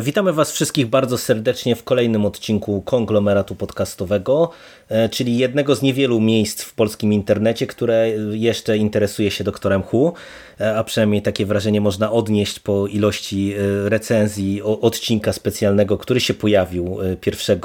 Witamy Was wszystkich bardzo serdecznie w kolejnym odcinku konglomeratu podcastowego, e, czyli jednego z niewielu miejsc w polskim internecie, które jeszcze interesuje się doktorem Hu, e, a przynajmniej takie wrażenie można odnieść po ilości recenzji odcinka specjalnego, który się pojawił 1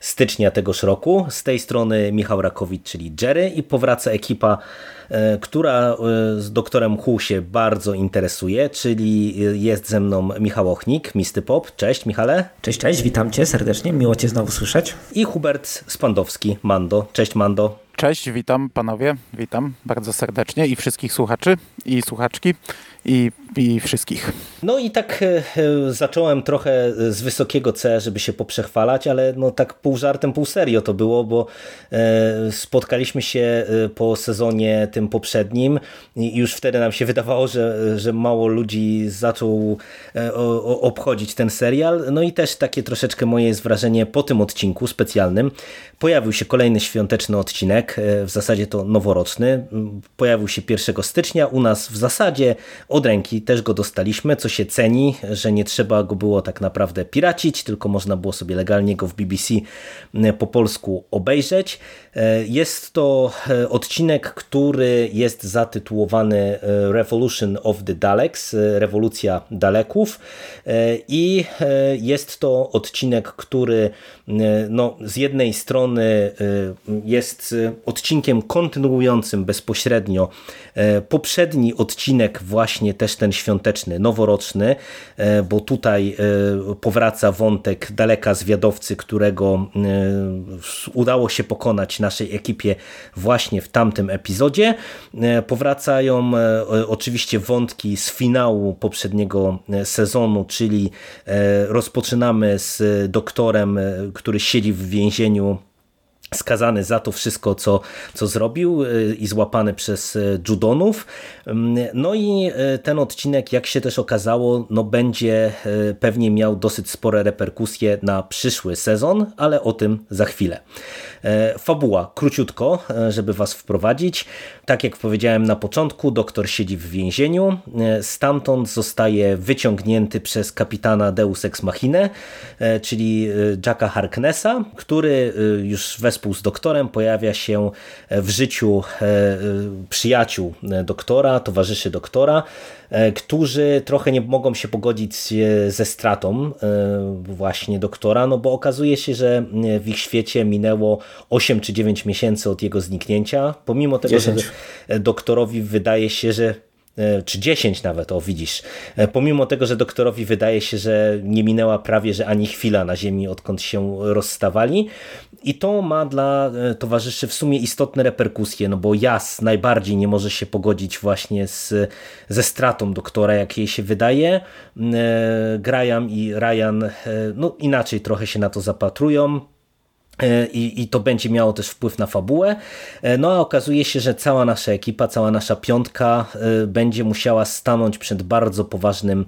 stycznia tegoż roku. Z tej strony Michał Rakowicz, czyli Jerry i powraca ekipa e, która e, z doktorem Hu się bardzo interesuje, czyli jest ze mną Michał Ochnik, Misty Pop. Cześć Michale. Cześć, cześć, witam cię serdecznie, miło cię znowu słyszeć. I Hubert Spandowski, Mando. Cześć Mando. Cześć, witam panowie, witam bardzo serdecznie i wszystkich słuchaczy i słuchaczki i, i wszystkich. No i tak e, e, zacząłem trochę z wysokiego C, żeby się poprzechwalać, ale no tak pół żartem, pół serio to było, bo e, spotkaliśmy się po sezonie tym poprzednim i już wtedy nam się wydawało, że, że mało ludzi zaczął obchodzić ten serial. No i też takie troszeczkę moje jest wrażenie po tym odcinku specjalnym. Pojawił się kolejny świąteczny odcinek, e, w zasadzie to noworoczny. Pojawił się 1 stycznia, u nas w zasadzie od ręki też go dostaliśmy, co się ceni, że nie trzeba go było tak naprawdę piracić, tylko można było sobie legalnie go w BBC po polsku obejrzeć. Jest to odcinek, który jest zatytułowany Revolution of the Daleks, rewolucja Daleków i jest to odcinek, który no, z jednej strony e, jest odcinkiem kontynuującym bezpośrednio e, poprzedni odcinek właśnie też ten świąteczny, noworoczny, e, bo tutaj e, powraca wątek daleka zwiadowcy, którego udało się pokonać naszej ekipie właśnie w tamtym epizodzie. Powracają oczywiście wątki z finału poprzedniego sezonu, czyli rozpoczynamy z doktorem, który siedzi w więzieniu skazany za to wszystko, co, co zrobił y, i złapany przez y, Judonów. Ym, No i y, ten odcinek, jak się też okazało, no będzie pewnie miał dosyć spore reperkusje na przyszły sezon, ale o tym za chwilę. Fabuła, króciutko, żeby was wprowadzić. Tak jak powiedziałem na początku, doktor siedzi w więzieniu. Stamtąd zostaje wyciągnięty przez kapitana Deus Ex Machina, czyli Jacka Harknessa, który już wespół z doktorem pojawia się w życiu e, e, przyjaciół e, doktora, towarzyszy doktora, e, którzy trochę nie mogą się pogodzić e, ze stratą e, właśnie doktora, no bo okazuje się, że e, w ich świecie minęło 8 czy 9 miesięcy od jego zniknięcia, pomimo tego, 10. że e, doktorowi wydaje się, że e, czy 10 nawet, o widzisz. E, Pomimo tego, że doktorowi wydaje się, że nie minęła prawie, że ani chwila na Ziemi, odkąd się rozstawali. I to ma dla e, towarzyszy w sumie istotne reperkusje, no bo Jas najbardziej nie może się pogodzić właśnie z, ze stratą doktora, jak jej się wydaje. E, Graham i Ryan e, no, inaczej trochę się na to zapatrują. E, I, I to będzie miało też wpływ na fabułę. E, No a okazuje się, że cała nasza ekipa, cała nasza piątka e, będzie musiała stanąć przed bardzo poważnym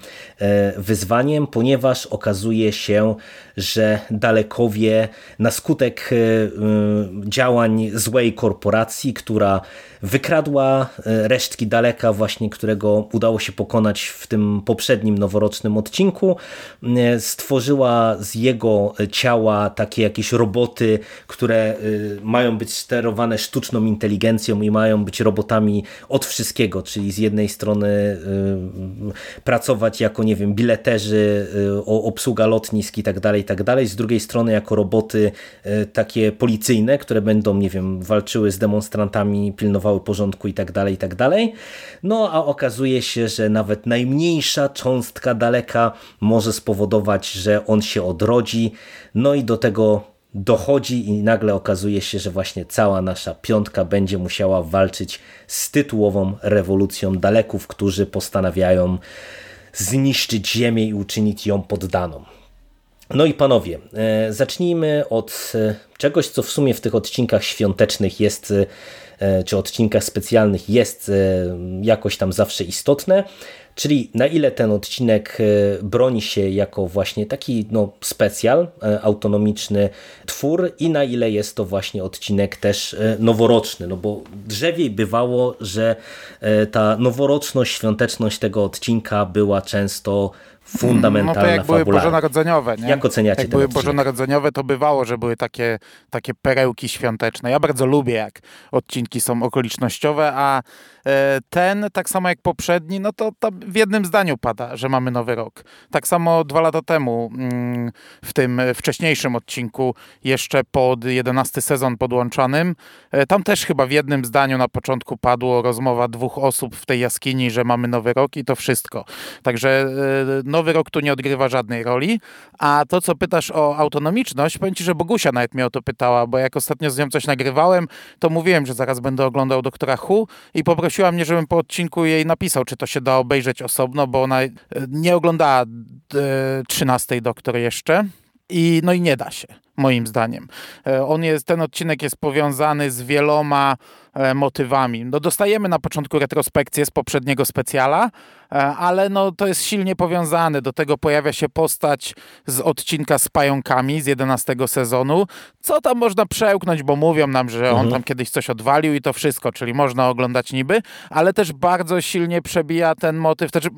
wyzwaniem, ponieważ okazuje się, że dalekowie na skutek e, e, działań złej korporacji, która wykradła e, resztki daleka, właśnie którego udało się pokonać w tym poprzednim noworocznym odcinku, stworzyła z jego ciała takie jakieś roboty, które mają być sterowane sztuczną inteligencją i mają być robotami od wszystkiego, czyli z jednej strony pracować jako, nie wiem, bileterzy, obsługa lotnisk i tak dalej, tak dalej, z drugiej strony jako roboty e, takie policyjne, które będą, nie wiem, walczyły z demonstrantami, pilnowały porządku i tak dalej, i tak dalej. No a okazuje się, że nawet najmniejsza cząstka daleka może spowodować, że on się odrodzi, no i do tego dochodzi i nagle okazuje się, że właśnie cała nasza piątka będzie musiała walczyć z tytułową rewolucją daleków, którzy postanawiają zniszczyć Ziemię i uczynić ją poddaną. No i panowie, e, zacznijmy od e, czegoś, co w sumie w tych odcinkach świątecznych jest czy odcinkach specjalnych jest jakoś tam zawsze istotne. Czyli na ile ten odcinek e, broni się jako właśnie taki no, specjal, e, autonomiczny twór i na ile jest to właśnie odcinek też e, noworoczny. No bo drzewiej bywało, że ta noworoczność, świąteczność tego odcinka była często fundamentalna, No to jak były bożonarodzeniowe, nie? Jak oceniacie Jak były odcinek? bożonarodzeniowe, to bywało, że były takie, takie perełki świąteczne. Ja bardzo lubię, jak odcinki są okolicznościowe, a e, ten, tak samo jak poprzedni, no to, to w jednym zdaniu pada, że mamy nowy rok. Tak samo dwa lata temu mm, w tym wcześniejszym odcinku, jeszcze pod 11 sezon podłączanym, e, tam też chyba w jednym zdaniu na początku padło rozmowa dwóch osób w tej jaskini, że mamy nowy rok i to wszystko. Także no Nowy Rok tu nie odgrywa żadnej roli. A to, co pytasz o autonomiczność, powiem Ci, że Bogusia nawet mnie o to pytała, bo jak ostatnio z nią coś nagrywałem, to mówiłem, że zaraz będę oglądał Doktora Hu i poprosiła mnie, żebym po odcinku jej napisał, czy to się da obejrzeć osobno, bo ona e, nie oglądała 13 e, Doktor jeszcze. I, no i nie da się, moim zdaniem. E, on jest, ten odcinek jest powiązany z wieloma motywami. No, dostajemy na początku retrospekcję z poprzedniego specjala, E, ale no, to jest silnie powiązane. Do tego pojawia się postać z odcinka z pająkami z 11 sezonu. Co tam można przełknąć, bo mówią nam, że on mhm. tam kiedyś coś odwalił i to wszystko, czyli można oglądać niby, ale też bardzo silnie przebija ten motyw, znaczy,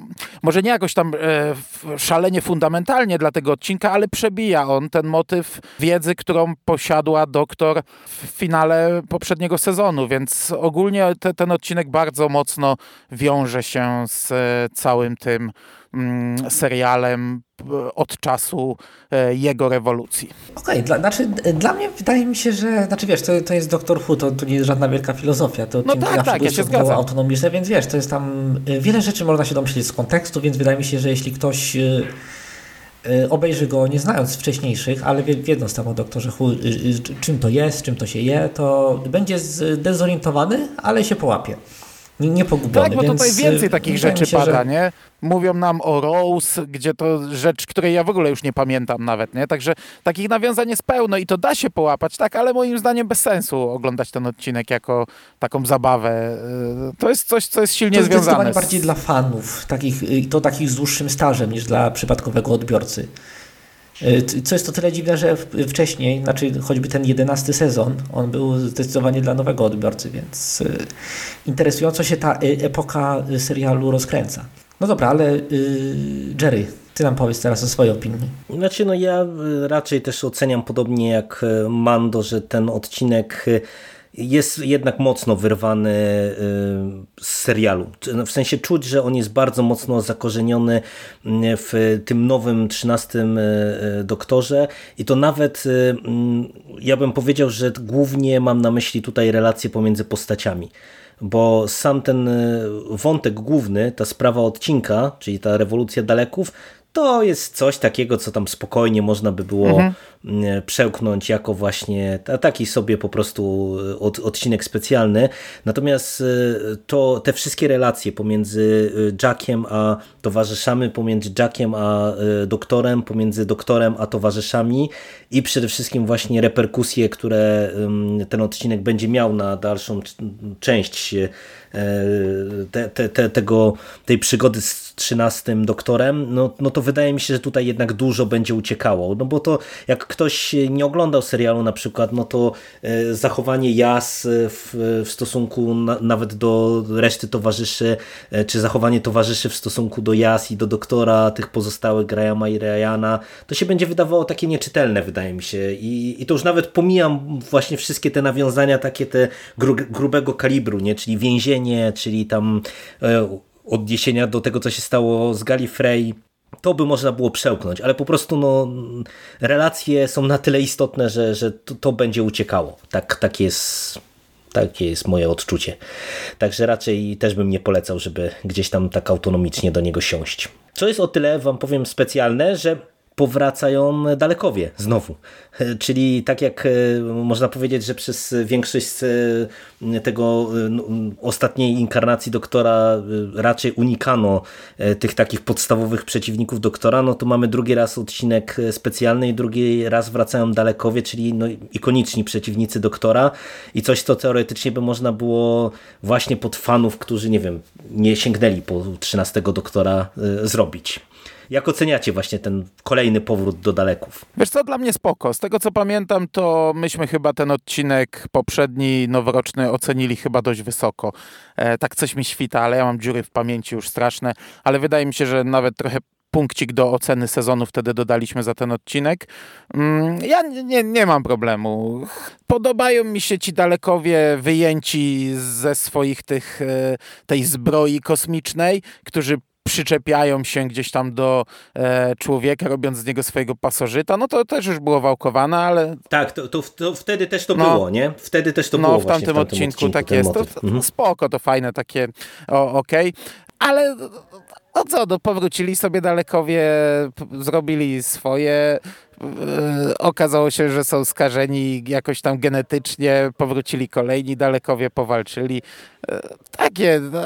może nie jakoś tam e, szalenie fundamentalnie dla tego odcinka, ale przebija on ten motyw wiedzy, którą posiadła doktor w finale poprzedniego sezonu, więc ogólnie te, ten odcinek bardzo mocno wiąże się z całym tym mm, serialem e, od czasu e, jego rewolucji. Okej, okay, znaczy dla mnie wydaje mi się, że, znaczy wiesz, to, to jest Doktor Who, to, to nie jest żadna wielka filozofia, to no tak, tak, ja się zgadzam. autonomiczne, więc wiesz, to jest tam, e, wiele rzeczy można się domyślić z kontekstu, więc wydaje mi się, że jeśli ktoś obejrzy go nie znając wcześniejszych, ale wiedząc tam o doktorze Who, czym to jest, czym to się je, to będzie zdezorientowany, ale się połapie niepogubiony. Tak, bo więc tutaj więcej y, takich rzeczy się, pada, że... nie? Mówią nam o Rose, gdzie to rzecz, której ja w ogóle już nie pamiętam nawet, nie? Także takich nawiązań jest pełno i to da się połapać, tak? Ale moim zdaniem bez sensu oglądać ten odcinek jako taką zabawę. Y, to jest coś, co jest silnie to związane. To bardziej dla fanów, takich, to takich z dłuższym stażem niż dla przypadkowego odbiorcy. Y, co jest to tyle dziwne, że wcześniej, znaczy choćby ten jedenasty sezon, on był zdecydowanie dla nowego odbiorcy, więc y, interesująco się ta y, epoka serialu rozkręca. No dobra, ale Jerry, ty nam powiedz teraz o swojej opinii. Znaczy, no ja raczej też oceniam podobnie jak Mando, że ten odcinek jest jednak mocno wyrwany y, z serialu. No, w sensie czuć, że on jest bardzo mocno zakorzeniony y, w tym nowym 13 y, doktorze i to nawet mm, ja bym powiedział, że głównie mam na myśli tutaj relacje pomiędzy postaciami bo sam ten wątek główny, ta sprawa odcinka, czyli ta rewolucja daleków, to jest coś takiego, co tam spokojnie można by było mhm. Mm, przełknąć jako właśnie taki sobie po prostu e, od, odcinek specjalny. Natomiast e, to te wszystkie relacje pomiędzy e, Jackiem a towarzyszami, pomiędzy Jackiem a doktorem, pomiędzy doktorem a towarzyszami i przede wszystkim właśnie reperkusje, które ten odcinek będzie miał na dalszą część te, te, te, tego, tej przygody z trzynastym doktorem, no, no to wydaje mi się, że tutaj jednak dużo będzie uciekało. No bo to jak ktoś nie oglądał serialu na przykład, no to e, zachowanie Jas w, w stosunku na, nawet do reszty towarzyszy, e, czy zachowanie towarzyszy w stosunku do Jas i do doktora, tych pozostałych Grahama i Ryana, to się będzie wydawało takie nieczytelne, wydaje mi się. I, i to już nawet pomijam właśnie wszystkie te nawiązania takie te gru, grubego kalibru, nie? czyli więzienie, czyli tam e, odniesienia do tego, co się stało z Gallifrey, to by można było przełknąć, ale po prostu no, relacje są na tyle istotne, że, że to, to będzie uciekało. Tak, tak jest takie jest moje odczucie. Także raczej też bym nie polecał, żeby gdzieś tam tak autonomicznie do niego siąść. Co jest o tyle, wam powiem, specjalne, że powracają dalekowie znowu. Czyli tak jak można powiedzieć, że przez większość tego no, ostatniej inkarnacji doktora raczej unikano tych takich podstawowych przeciwników doktora, no to mamy drugi raz odcinek specjalny i drugi raz wracają dalekowie, czyli no, ikoniczni przeciwnicy doktora i coś, co teoretycznie by można było właśnie pod fanów, którzy nie wiem, nie sięgnęli po 13 doktora zrobić. Jak oceniacie właśnie ten kolejny powrót do daleków? Wiesz co, dla mnie spoko. Z tego co pamiętam, to myśmy chyba ten odcinek poprzedni, noworoczny ocenili chyba dość wysoko. E, tak coś mi świta, ale ja mam dziury w pamięci już straszne, ale wydaje mi się, że nawet trochę punkcik do oceny sezonu wtedy dodaliśmy za ten odcinek. Mm, ja nie, nie mam problemu. Podobają mi się ci dalekowie wyjęci ze swoich tych, e, tej zbroi kosmicznej, którzy przyczepiają się gdzieś tam do e, człowieka, robiąc z niego swojego pasożyta, no to też już było wałkowane, ale... Tak, to, to, to wtedy też to no, było, nie? Wtedy też to no, było w tamtym, w tamtym odcinku, odcinku tak jest. To, to, mhm. Spoko, to fajne takie, okej. Okay. Ale no co, no powrócili sobie dalekowie, zrobili swoje, yy, okazało się, że są skażeni jakoś tam genetycznie, powrócili kolejni dalekowie, powalczyli. Yy, takie, no,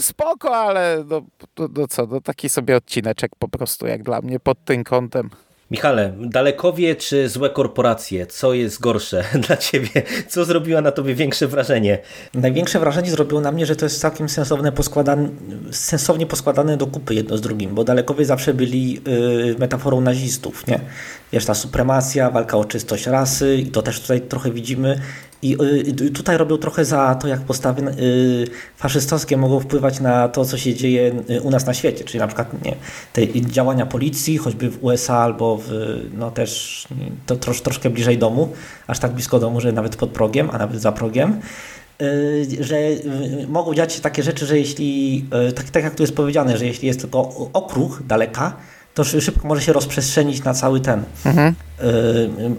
spoko, ale no, no, no co, no taki sobie odcineczek po prostu jak dla mnie pod tym kątem. Michale, dalekowie czy złe korporacje? Co jest gorsze dla ciebie? Co zrobiła na tobie większe wrażenie? Największe wrażenie zrobiło na mnie, że to jest całkiem sensowne poskładane, sensownie poskładane do kupy jedno z drugim, bo dalekowie zawsze byli yy, metaforą nazistów, nie? Wiesz, ta supremacja, walka o czystość rasy i to też tutaj trochę widzimy i y, tutaj robią trochę za to, jak postawy y, faszystowskie mogą wpływać na to, co się dzieje y, u nas na świecie. Czyli na przykład nie, te działania policji, choćby w USA albo w, no też to trosz, troszkę bliżej domu, aż tak blisko domu, że nawet pod progiem, a nawet za progiem że mogą dziać się takie rzeczy, że jeśli, tak, tak jak tu jest powiedziane, że jeśli jest tylko okruch daleka, to szybko może się rozprzestrzenić na cały ten. Mhm.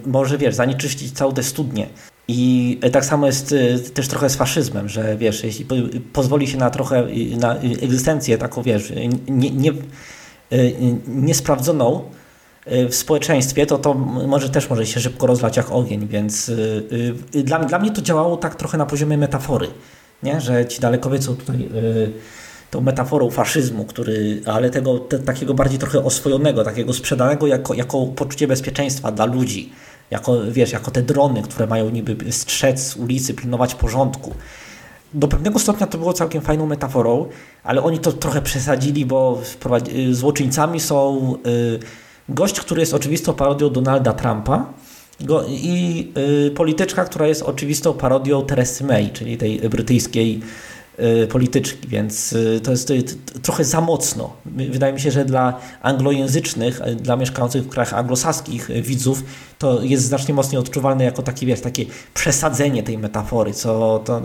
Może, wiesz, zanieczyścić całą tę studnię. I tak samo jest y, też trochę z faszyzmem, że wiesz, jeśli pozwoli się na trochę na egzystencję taką, wiesz, nie, nie, y, niesprawdzoną w społeczeństwie, to to może też może się szybko rozlać jak ogień, więc dla, dla mnie to działało tak trochę na poziomie metafory, nie? że ci dalekowie są tutaj tą metaforą faszyzmu, który, ale tego te, takiego bardziej trochę oswojonego, takiego sprzedanego jako, jako poczucie bezpieczeństwa dla ludzi, jako, wiesz, jako te drony, które mają niby strzec ulicy, pilnować porządku. Do pewnego stopnia to było całkiem fajną metaforą, ale oni to trochę przesadzili, bo y, złoczyńcami są y, gość, który jest oczywistą parodią Donalda Trumpa i y, polityczka, która jest oczywistą parodią Teresy May, czyli tej brytyjskiej polityczki, więc y, to jest trochę za mocno. Wydaje mi się, że dla anglojęzycznych, dla mieszkających w krajach anglosaskich widzów, to jest znacznie mocniej odczuwalne jako taki, wiesz, takie przesadzenie tej metafory, co to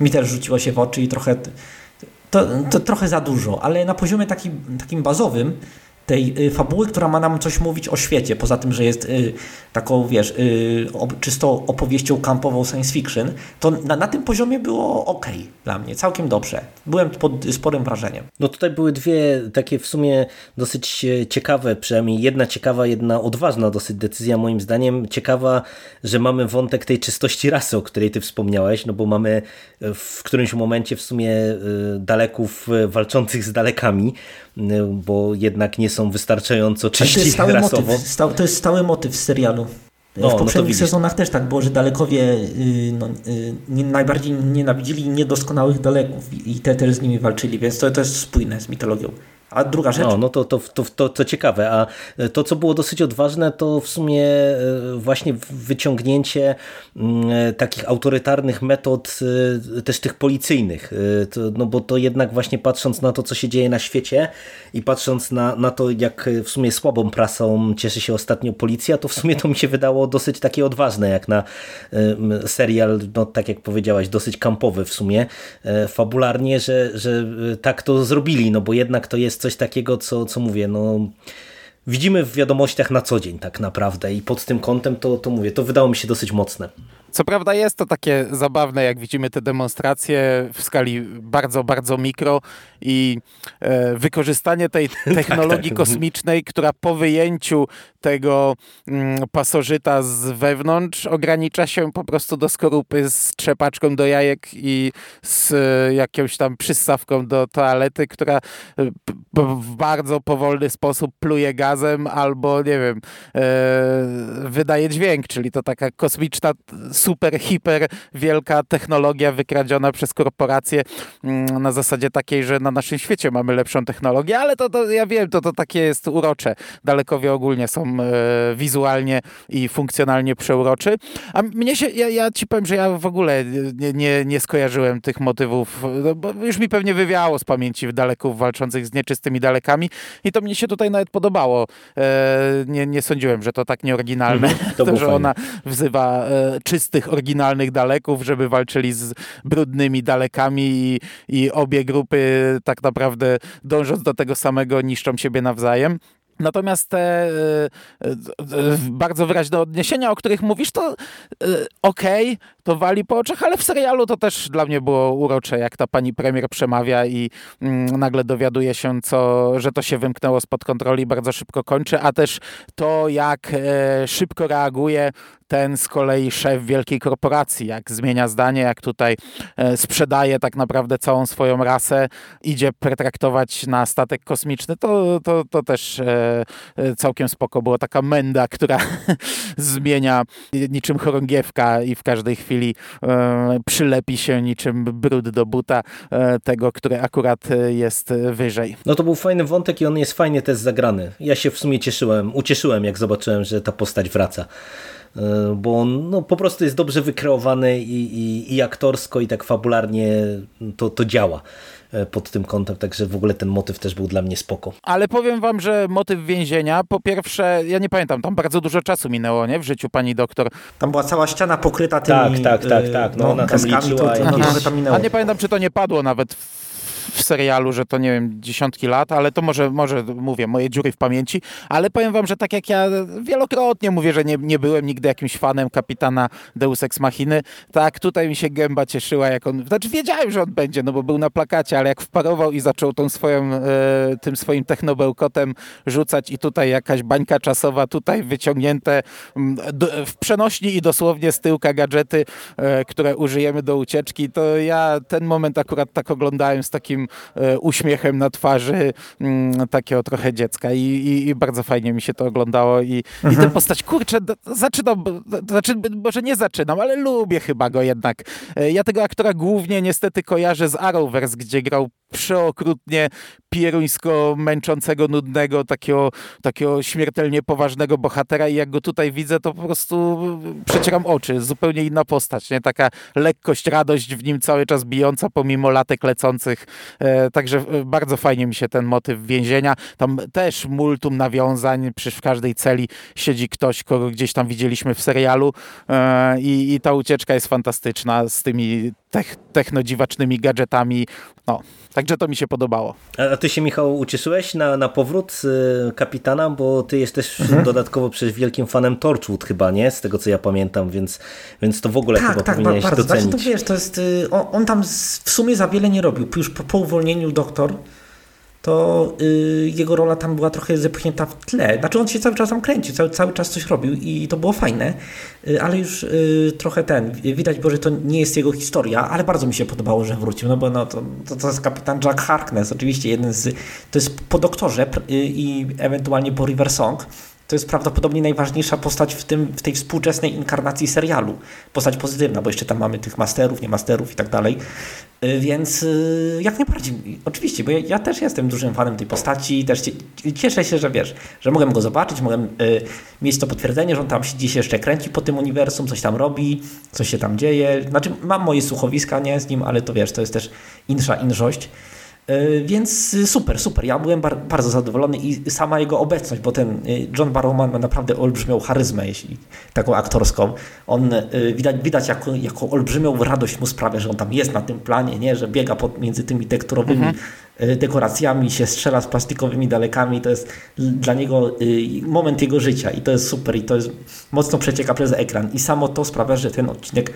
mi też rzuciło się w oczy i trochę to, to trochę za dużo, ale na poziomie takim, takim bazowym tej y, fabuły, która ma nam coś mówić o świecie, poza tym, że jest y, taką, wiesz, y, czystą opowieścią kampową science fiction, to na, na tym poziomie było ok dla mnie, całkiem dobrze. Byłem pod sporym wrażeniem. No tutaj były dwie takie w sumie dosyć e, ciekawe, przynajmniej jedna ciekawa, jedna odważna dosyć decyzja moim zdaniem. Ciekawa, że mamy wątek tej czystości rasy, o której ty wspomniałeś, no bo mamy e, w którymś momencie w sumie e, daleków walczących z dalekami, bo jednak nie są wystarczająco czyści to jest stały rasowo. Motyw, to jest stały motyw w serialu. No, w poprzednich no sezonach też tak było, że dalekowie y, no, y, nie, najbardziej nienawidzili niedoskonałych daleków i te też z nimi walczyli, więc to, to jest spójne z mitologią. A druga rzecz. No, no to, to, to, to, to ciekawe. A to, co było dosyć odważne, to w sumie e, właśnie wyciągnięcie mm, e, takich autorytarnych metod, e, też tych policyjnych. No bo to jednak właśnie patrząc na to, co się dzieje na świecie i patrząc na, na to, jak w sumie słabą prasą cieszy się ostatnio policja, to w sumie to mi się wydało dosyć takie odważne, jak na serial, no tak jak powiedziałaś, dosyć kampowy w sumie, fabularnie, że, że tak to zrobili, no bo jednak to jest coś takiego, co, co mówię, no widzimy w wiadomościach na co dzień tak naprawdę i pod tym kątem to, to mówię, to wydało mi się dosyć mocne. Co prawda jest to takie zabawne, jak widzimy te demonstracje w skali bardzo, bardzo mikro i e, wykorzystanie tej technologii tak, tak. kosmicznej, która po wyjęciu tego mm, pasożyta z wewnątrz ogranicza się po prostu do skorupy z trzepaczką do jajek i z e, jakąś tam przystawką do toalety, która e, w bardzo powolny sposób pluje gazem albo, nie wiem, e, wydaje dźwięk, czyli to taka kosmiczna, super, hiper wielka technologia wykradziona przez korporacje mm, na zasadzie takiej, że na naszym świecie mamy lepszą technologię, ale to, to ja wiem, to, to takie jest urocze. Dalekowie ogólnie są e, wizualnie i funkcjonalnie przeuroczy. A mnie się, ja, ja ci powiem, że ja w ogóle nie, nie, nie skojarzyłem tych motywów, no, bo już mi pewnie wywiało z pamięci w daleków walczących z nieczystymi dalekami i to mnie się tutaj nawet podobało. E, nie, nie sądziłem, że to tak nieoryginalne, mhm, to, to że ona wzywa e, czystych, oryginalnych daleków, żeby walczyli z brudnymi dalekami i, i obie grupy tak naprawdę dążąc do tego samego niszczą siebie nawzajem. Natomiast te e, e, bardzo wyraźne odniesienia, o których mówisz, to okej, okay, to wali po oczach, ale w serialu to też dla mnie było urocze, jak ta pani premier przemawia i mm, nagle dowiaduje się, co, że to się wymknęło spod kontroli, bardzo szybko kończy, a też to, jak e, szybko reaguje ten z kolei szef wielkiej korporacji, jak zmienia zdanie, jak tutaj e, sprzedaje tak naprawdę całą swoją rasę, idzie pretraktować na statek kosmiczny, to, to, to też e, e całkiem spoko było. Taka menda, która zmienia niczym chorągiewka i w każdej chwili chwili e, przylepi się niczym brud do buta e, tego, który akurat e, jest wyżej. No to był fajny wątek i on jest fajnie też zagrany. Ja się w sumie cieszyłem, ucieszyłem jak zobaczyłem, że ta postać wraca bo on no, po prostu jest dobrze wykreowany i, i, i aktorsko i tak fabularnie to, to działa. E, pod tym kątem, także w ogóle ten motyw też był dla mnie spoko. Ale powiem wam, że motyw więzienia, po pierwsze, ja nie pamiętam, tam bardzo dużo czasu minęło, nie? W życiu pani doktor. Tam była cała ściana pokryta tymi... Tak, tak, tak, tak. No, no ona tam liczyła. To, to, tam minęło. A nie pamiętam, czy to nie padło nawet w w serialu, że to nie wiem, dziesiątki lat, ale to może, może mówię, moje dziury w pamięci, ale powiem wam, że tak jak ja wielokrotnie mówię, że nie, nie byłem nigdy jakimś fanem kapitana Deus Ex Machiny, tak tutaj mi się gęba cieszyła, jak on, znaczy wiedziałem, że on będzie, no bo był na plakacie, ale jak wparował i zaczął tą swoją, e, tym swoim technobełkotem rzucać i tutaj jakaś bańka czasowa, tutaj wyciągnięte mm, do, w przenośni i dosłownie z tyłka gadżety, e, które użyjemy do ucieczki, to ja ten moment akurat tak oglądałem z takim takim e, uśmiechem na twarzy mm, takiego trochę dziecka I, i, i bardzo fajnie mi się to oglądało i, mhm. i tę postać, kurczę, zaczynam, znaczy może nie zaczynam, ale lubię chyba go jednak. E, ja tego aktora głównie niestety kojarzę z Arrowverse, gdzie grał przeokrutnie pieruńsko męczącego, nudnego, takiego, takiego śmiertelnie poważnego bohatera i jak go tutaj widzę, to po prostu przecieram oczy. Zupełnie inna postać, nie? Taka lekkość, radość w nim cały czas bijąca pomimo latek lecących. E, także e, bardzo fajnie mi się ten motyw więzienia. Tam też multum nawiązań, przecież w każdej celi siedzi ktoś, kogo gdzieś tam widzieliśmy w serialu e, i, i ta ucieczka jest fantastyczna z tymi technodziwacznymi gadżetami. No, także to mi się podobało. A ty się, Michał, ucieszyłeś na, na powrót y, kapitana, bo ty jesteś mhm. dodatkowo przecież wielkim fanem Torchwood chyba, nie? Z tego, co ja pamiętam, więc, więc to w ogóle tak, chyba tak, powinieneś bardzo. docenić. Znaczy, to wiesz, to jest, y, on, on, tam w sumie za wiele nie robił. Już po, po uwolnieniu doktor to y, jego rola tam była trochę zepchnięta w tle. Znaczy on się cały czas tam kręcił, cały, cały czas coś robił i to było fajne, y, ale już y, trochę ten, widać było, że to nie jest jego historia, ale bardzo mi się podobało, że wrócił, no bo no, to, to, to jest kapitan Jack Harkness, oczywiście jeden z, to jest po doktorze i ewentualnie po River Song, to jest prawdopodobnie najważniejsza postać w, tym, w tej współczesnej inkarnacji serialu. Postać pozytywna, bo jeszcze tam mamy tych masterów, nie masterów i tak dalej. Y, więc y, jak najbardziej, oczywiście, bo ja, ja, też jestem dużym fanem tej postaci, też cieszę się, że wiesz, że mogę go zobaczyć, mogę y, mieć to potwierdzenie, że on tam się dziś jeszcze kręci po tym uniwersum, coś tam robi, coś się tam dzieje. Znaczy, mam moje słuchowiska, nie z nim, ale to wiesz, to jest też insza inżość. E, więc super, super. Ja byłem bar bardzo zadowolony i sama jego obecność, bo ten e, John Barrowman ma naprawdę olbrzymią charyzmę, jeśli taką aktorską. On e, widać, widać jaką, jaką olbrzymią radość mu sprawia, że on tam jest na tym planie, nie? że biega pod, między tymi tekturowymi mhm. dekoracjami, się strzela z plastikowymi dalekami, to jest dla niego moment jego życia i to jest super i to jest mocno przecieka przez ekran i samo to sprawia, że ten odcinek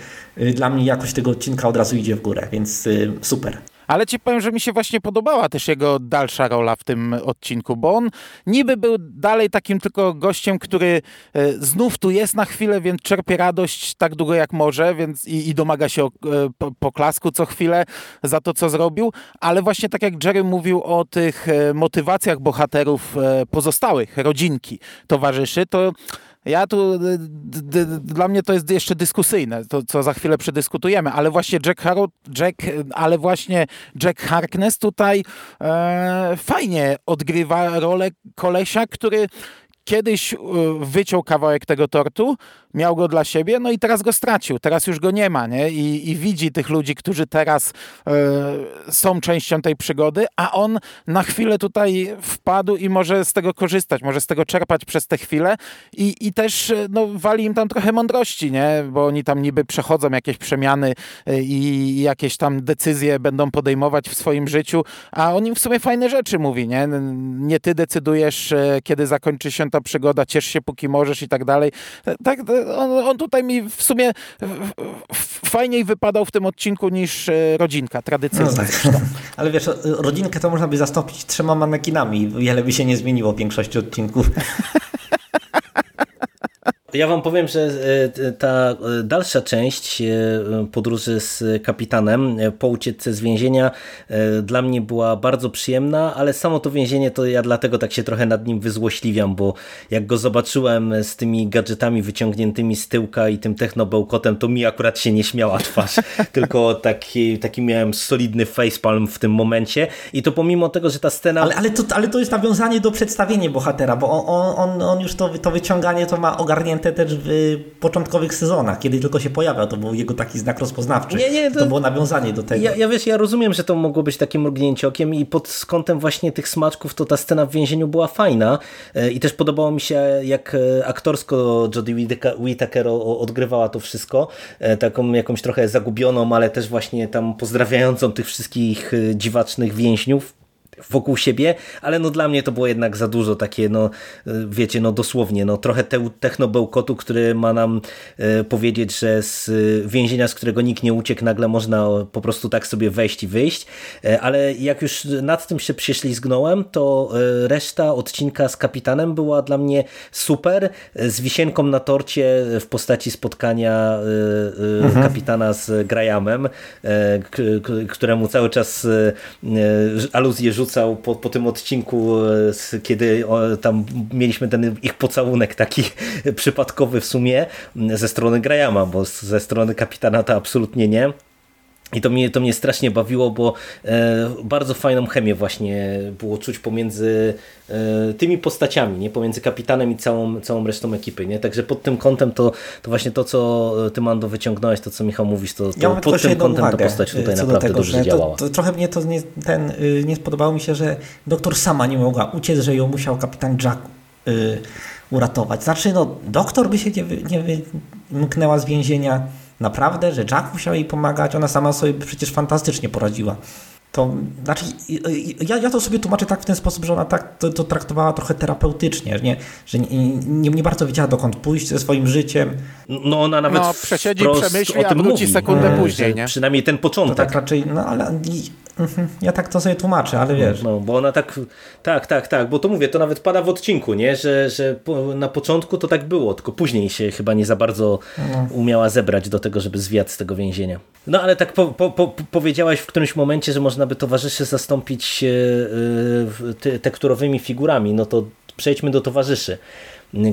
dla mnie jakość tego odcinka od razu idzie w górę, więc super. Ale ci powiem, że mi się właśnie podobała też jego dalsza rola w tym odcinku, bo on niby był dalej takim tylko gościem, który e, znów tu jest na chwilę, więc czerpie radość tak długo jak może, więc i, i domaga się e, poklasku co chwilę za to, co zrobił, ale właśnie tak jak Jerry mówił o tych e, motywacjach bohaterów pozostałych, rodzinki, towarzyszy, to ja tu, dla mnie to jest jeszcze dyskusyjne, to co za chwilę przedyskutujemy, ale właśnie Jack Harrow, Jack, ale właśnie Jack Harkness tutaj e, fajnie odgrywa rolę kolesia, który kiedyś e, wyciął kawałek tego tortu, miał go dla siebie, no i teraz go stracił, teraz już go nie ma, nie? I, i widzi tych ludzi, którzy teraz e, są częścią tej przygody, a on na chwilę tutaj wpadł i może z tego korzystać, może z tego czerpać przez tę chwilę i, i też e, no, wali im tam trochę mądrości, nie? Bo oni tam niby przechodzą jakieś przemiany e, i jakieś tam decyzje będą podejmować w swoim życiu, a on im w sumie fajne rzeczy mówi, nie? Nie ty decydujesz, kiedy zakończy się ta przygoda, ciesz się póki możesz i tak dalej. Tak, on, on tutaj mi w sumie fajniej wypadał w tym odcinku niż e, rodzinka, tradycyjna no tak. Ale wiesz, rodzinkę to można by zastąpić trzema manekinami. Wiele by się nie zmieniło w większości odcinków. Ja wam powiem, że e, ta e, dalsza część e, podróży z kapitanem po ucieczce z więzienia dla mnie była bardzo przyjemna, ale samo to więzienie to ja dlatego tak się trochę nad nim wyzłośliwiam, bo jak go zobaczyłem z tymi gadżetami wyciągniętymi z tyłka i tym technobełkotem, to mi akurat się nie śmiała twarz, tylko taki, taki miałem solidny facepalm w tym momencie. I to pomimo tego, że ta scena... Ale, ale, to, ale to jest nawiązanie do przedstawienia bohatera, bo on, on, on już to, to wyciąganie to ma ogarnięte też w początkowych sezonach, kiedy tylko się pojawiał, to był jego taki znak rozpoznawczy. Nie, nie, to, to było nawiązanie do tego. Ja, ja wiesz, ja rozumiem, że to mogło być takie mrugnięcie okiem i pod kątem właśnie tych smaczków to ta scena w więzieniu była fajna e, i też podobało mi się, jak e, aktorsko Jodie Whittaker odgrywała to wszystko, e, taką jakąś trochę zagubioną, ale też właśnie tam pozdrawiającą tych wszystkich dziwacznych więźniów wokół siebie, ale no dla mnie to było jednak za dużo takie, no wiecie, no dosłownie, no trochę te, technobełkotu, który ma nam e, powiedzieć, że z więzienia, z którego nikt nie uciekł, nagle można po prostu tak sobie wejść i wyjść, e, ale jak już nad tym się prześlizgnąłem, to e, reszta odcinka z kapitanem była dla mnie super, z wisienką na torcie w postaci spotkania mhm. kapitana z Grajamem, któremu cały czas aluzje rzucał rzucał po, po tym odcinku, e, kiedy tam mieliśmy ten ich pocałunek taki przypadkowy w sumie ze strony Grajama, bo ze strony kapitana to absolutnie nie. I to mnie, to mnie strasznie bawiło, bo e, bardzo fajną chemię właśnie było czuć pomiędzy e, tymi postaciami, nie? pomiędzy kapitanem i całą, całą resztą ekipy. Nie? Także pod tym kątem to, to właśnie to, co ty Mando wyciągnąłeś, to co Michał mówisz, to, to ja pod tym kątem ta postać tutaj naprawdę tego, dobrze działała. To, to, trochę mnie to nie, ten, y, nie spodobało mi się, że doktor sama nie mogła uciec, że ją musiał kapitan Jack y, uratować. Znaczy, no, doktor by się nie, nie wymknęła z więzienia, Naprawdę, że Jack musiał jej pomagać, ona sama sobie przecież fantastycznie poradziła. To znaczy, ja, ja to sobie tłumaczę tak w ten sposób, że ona tak to, to traktowała trochę terapeutycznie, nie? że nie, nie, nie, bardzo wiedziała dokąd pójść ze swoim życiem. No ona nawet no, przesiedzi, przemyśli, o tym a wróci mówi. sekundę no, później. Nie? Przynajmniej ten początek. To tak raczej, no ale. Ja tak to sobie tłumaczę, ale wiesz. No, bo ona tak, tak, tak, tak, bo to mówię, to nawet pada w odcinku, nie? Że, że na początku to tak było, tylko później się chyba nie za bardzo no. umiała zebrać do tego, żeby zwiać z tego więzienia. No ale tak po, po, po, powiedziałaś w którymś momencie, że można by towarzyszy zastąpić yy, tekturowymi figurami, no to przejdźmy do towarzyszy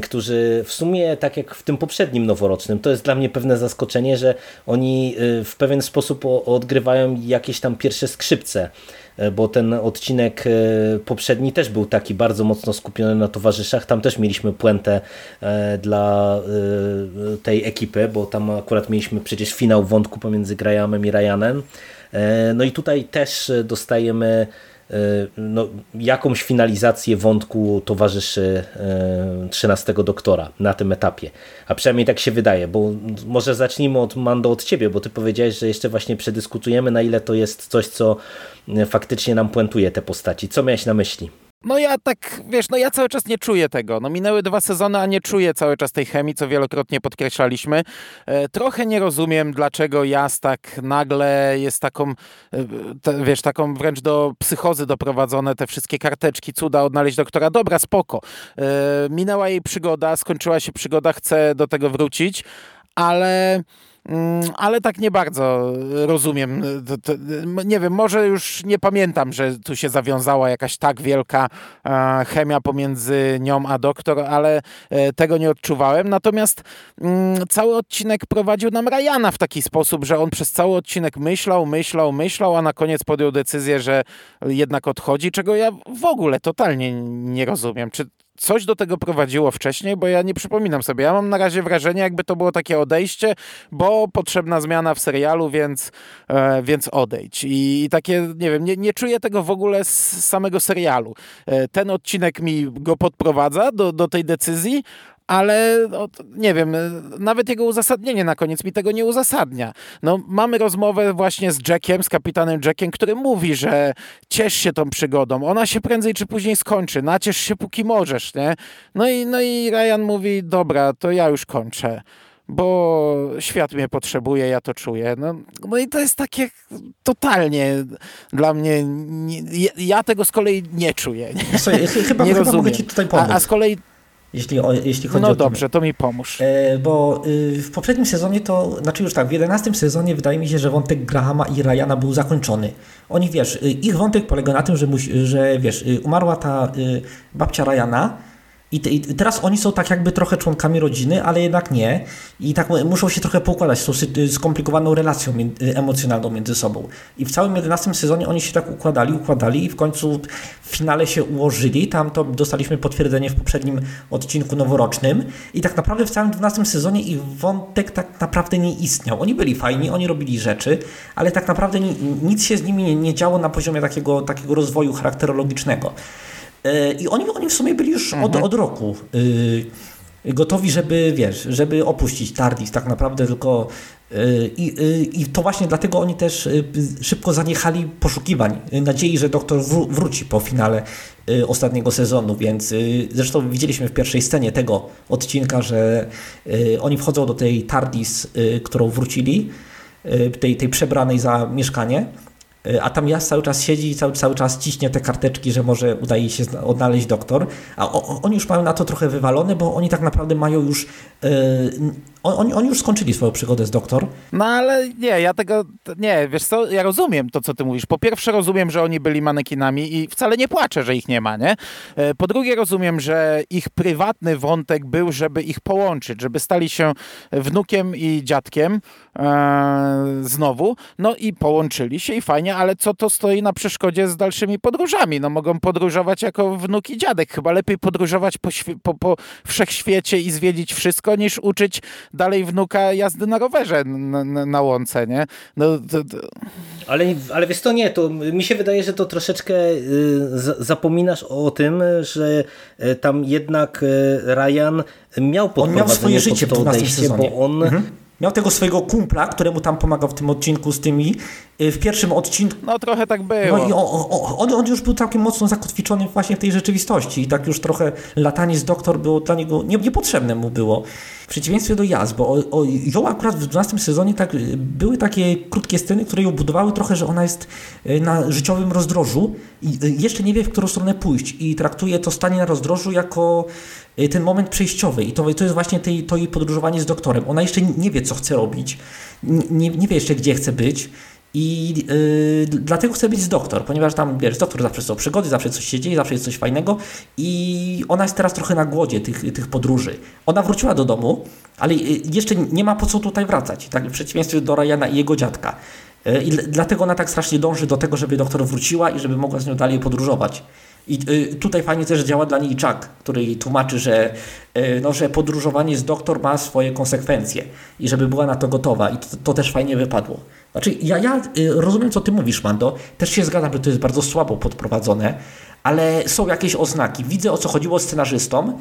którzy w sumie, tak jak w tym poprzednim noworocznym, to jest dla mnie pewne zaskoczenie, że oni y, w pewien sposób odgrywają jakieś tam pierwsze skrzypce y, bo ten odcinek y, poprzedni też był taki bardzo mocno skupiony na towarzyszach. Tam też mieliśmy puentę dla tej ekipy, bo tam akurat mieliśmy przecież finał wątku pomiędzy Grahamem i Ryanem. No i tutaj też dostajemy no, jakąś finalizację wątku towarzyszy 13 doktora na tym etapie. A przynajmniej tak się wydaje, bo może zacznijmy od Mando od ciebie, bo ty powiedziałeś, że jeszcze właśnie przedyskutujemy na ile to jest coś, co faktycznie nam puentuje te postaci. Co miałeś na myśli? No ja tak, wiesz, no ja cały czas nie czuję tego. No minęły dwa sezony, a nie czuję cały czas tej chemii, co wielokrotnie podkreślaliśmy. E, trochę nie rozumiem, dlaczego Jas tak nagle jest taką, e, te, wiesz, taką wręcz do psychozy doprowadzone, te wszystkie karteczki, cuda, odnaleźć doktora. Dobra, spoko. E, minęła jej przygoda, skończyła się przygoda, chcę do tego wrócić, ale ale tak nie bardzo rozumiem. Nie wiem, może już nie pamiętam, że tu się zawiązała jakaś tak wielka e, chemia pomiędzy nią a doktor, ale e, tego nie odczuwałem. Natomiast mm, cały odcinek prowadził nam Ryana w taki sposób, że on przez cały odcinek myślał, myślał, myślał, a na koniec podjął decyzję, że jednak odchodzi, czego ja w ogóle totalnie nie rozumiem. Czy coś do tego prowadziło wcześniej, bo ja nie przypominam sobie. Ja mam na razie wrażenie, jakby to było takie odejście, bo potrzebna zmiana w serialu, więc, e, więc odejdź. I, I, takie, nie wiem, nie, nie czuję tego w ogóle z samego serialu. E, ten odcinek mi go podprowadza do, do tej decyzji, ale no, nie wiem, nawet jego uzasadnienie na koniec mi tego nie uzasadnia. No, mamy rozmowę właśnie z Jackiem, z kapitanem Jackiem, który mówi, że ciesz się tą przygodą, ona się prędzej czy później skończy, naciesz się póki możesz, nie? No i, no i Ryan mówi, dobra, to ja już kończę bo świat mnie potrzebuje, ja to czuję. No, no i to jest takie totalnie dla mnie, nie, ja tego z kolei nie czuję. Nie, Słuchaj, chyba, nie chyba rozumiem. mogę ci tutaj pomóc. A, a z kolei jeśli, o, jeśli chodzi no o. No dobrze, to mi pomóż. E, bo y, w poprzednim sezonie to, znaczy już tak, w 11 sezonie wydaje mi się, że wątek Grahama i Ryana był zakończony. Oni wiesz, y, ich wątek polega na tym, że, musi, że wiesz, y, umarła ta y, babcia Ryana i, te, I, teraz oni są tak jakby trochę członkami rodziny, ale jednak nie. I tak muszą się trochę poukładać z tą skomplikowaną relacją emocjonalną między sobą. I w całym 11 sezonie oni się tak układali, układali i w końcu w finale się ułożyli. Tam to dostaliśmy potwierdzenie w poprzednim odcinku noworocznym. I tak naprawdę w całym 12 sezonie ich wątek tak naprawdę nie istniał. Oni byli fajni, oni robili rzeczy, ale tak naprawdę nic się z nimi nie, nie działo na poziomie takiego, takiego rozwoju charakterologicznego. E, I oni, oni w sumie byli już od, mhm. od roku y, gotowi, żeby, wiesz, żeby opuścić Tardis tak naprawdę, tylko y, i, y, I to właśnie dlatego oni też szybko zaniechali poszukiwań, nadziei, że doktor wróci po finale ostatniego sezonu, więc zresztą widzieliśmy w pierwszej scenie tego odcinka, że oni wchodzą do tej TARDIS, którą wrócili, tej, tej przebranej za mieszkanie a tam Jas cały czas siedzi i cały, cały czas ciśnie te karteczki, że może udaje się odnaleźć doktor, a o, oni już mają na to trochę wywalone, bo oni tak naprawdę mają już yy, oni, oni już skończyli swoją przygodę z doktor. No ale nie, ja tego, nie, wiesz co, ja rozumiem to, co ty mówisz. Po pierwsze rozumiem, że oni byli manekinami i wcale nie płaczę, że ich nie ma, nie? E, po drugie rozumiem, że ich prywatny wątek był, żeby ich połączyć, żeby stali się wnukiem i dziadkiem e, znowu, no i połączyli się i fajnie, ale co to stoi na przeszkodzie z dalszymi podróżami? No mogą podróżować jako wnuk i dziadek. Chyba lepiej podróżować po, po, po wszechświecie i zwiedzić wszystko, niż uczyć dalej wnuka jazdy na rowerze na, na, na łące, nie? No, to, to... Ale, ale wiesz to nie, to mi się wydaje, że to troszeczkę y, zapominasz o tym, że y, tam jak y, Ryan miał podprowadzenie on miał swoje życie odejście, bo on mhm Miał tego swojego kumpla, któremu tam pomagał w tym odcinku z tymi. Y, w pierwszym odcinku. No trochę tak było. No i on, on, już był całkiem mocno zakotwiczony właśnie w tej rzeczywistości i tak już trochę latanie z doktor było dla niego nie, niepotrzebne mu było. W przeciwieństwie do Jaz, bo o, o, ją akurat w 12 sezonie tak, y, były takie krótkie sceny, które ją budowały trochę, że ona jest y, na życiowym rozdrożu i jeszcze nie wie, w którą stronę pójść i traktuje to stanie na rozdrożu jako Y, ten moment przejściowy i to, to jest właśnie tej, to jej podróżowanie z doktorem. Ona jeszcze nie wie, co chce robić, nie, nie wie jeszcze, gdzie chce być i yy, dlatego chce być z doktor, ponieważ tam, wiesz, doktor zawsze są przygody, zawsze coś się dzieje, zawsze jest coś fajnego i ona jest teraz trochę na głodzie tych, tych podróży. Ona wróciła do domu, ale y, jeszcze nie ma po co tutaj wracać, tak w przeciwieństwie do Ryana i jego dziadka. Y, I dlatego ona tak strasznie dąży do tego, żeby doktor wróciła i żeby mogła z nią dalej podróżować. I y, tutaj fajnie też działa dla niej Jack, który tłumaczy, że, y, no, że podróżowanie z doktor ma swoje konsekwencje i żeby była na to gotowa. I to, to też fajnie wypadło. Znaczy, ja, ja y, rozumiem, co ty mówisz, Mando. Też się zgadzam, że to jest bardzo słabo podprowadzone, ale są jakieś oznaki. Widzę, o co chodziło scenarzystom,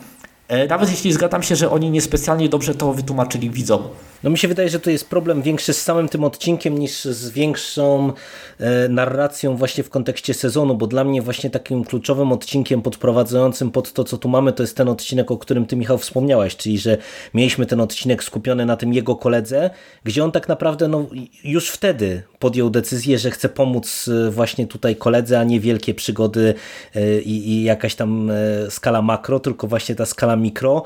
nawet jeśli zgadzam się, że oni niespecjalnie dobrze to wytłumaczyli widzom. No mi się wydaje, że to jest problem większy z samym tym odcinkiem niż z większą e, narracją właśnie w kontekście sezonu, bo dla mnie właśnie takim kluczowym odcinkiem podprowadzającym pod to, co tu mamy, to jest ten odcinek, o którym ty Michał wspomniałeś, czyli że mieliśmy ten odcinek skupiony na tym jego koledze, gdzie on tak naprawdę no, już wtedy podjął decyzję, że chce pomóc e, właśnie tutaj koledze, a nie wielkie przygody i, i jakaś tam skala makro, tylko właśnie ta skala mikro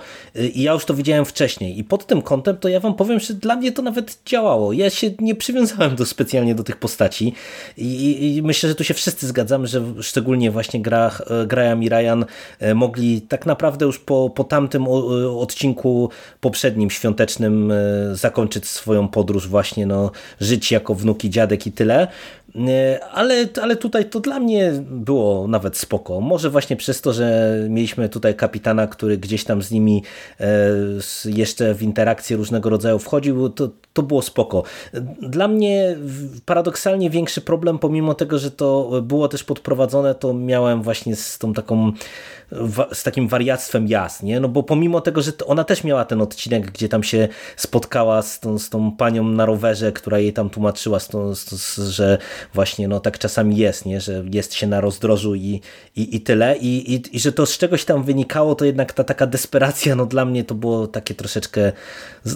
i ja już to widziałem wcześniej i pod tym kątem to ja wam powiem, że dla mnie to nawet działało. Ja się nie przywiązałem do specjalnie do tych postaci i, i myślę, że tu się wszyscy zgadzamy, że szczególnie właśnie gra, Graham i Ryan e, mogli tak naprawdę już po, po tamtym odcinku poprzednim, świątecznym e, zakończyć swoją podróż właśnie, no, żyć jako wnuki, dziadek i tyle. E, ale, ale tutaj to dla mnie było nawet spoko. Może właśnie przez to, że mieliśmy tutaj kapitana, który gdzieś tam z nimi e, jeszcze w interakcje różnego rodzaju wchodził, to, to było spoko. Dla mnie paradoksalnie większy problem, pomimo tego, że to było też podprowadzone, to miałem właśnie z tą taką z takim wariactwem jas, nie? No bo pomimo tego, że ona też miała ten odcinek, gdzie tam się spotkała z tą, z tą panią na rowerze, która jej tam tłumaczyła, z tą, z, że właśnie no tak czasami jest, nie? Że jest się na rozdrożu i, i, i tyle I, i, i że to z czegoś tam wynikało, to jednak ta taka desperacja, no dla mnie to było takie troszeczkę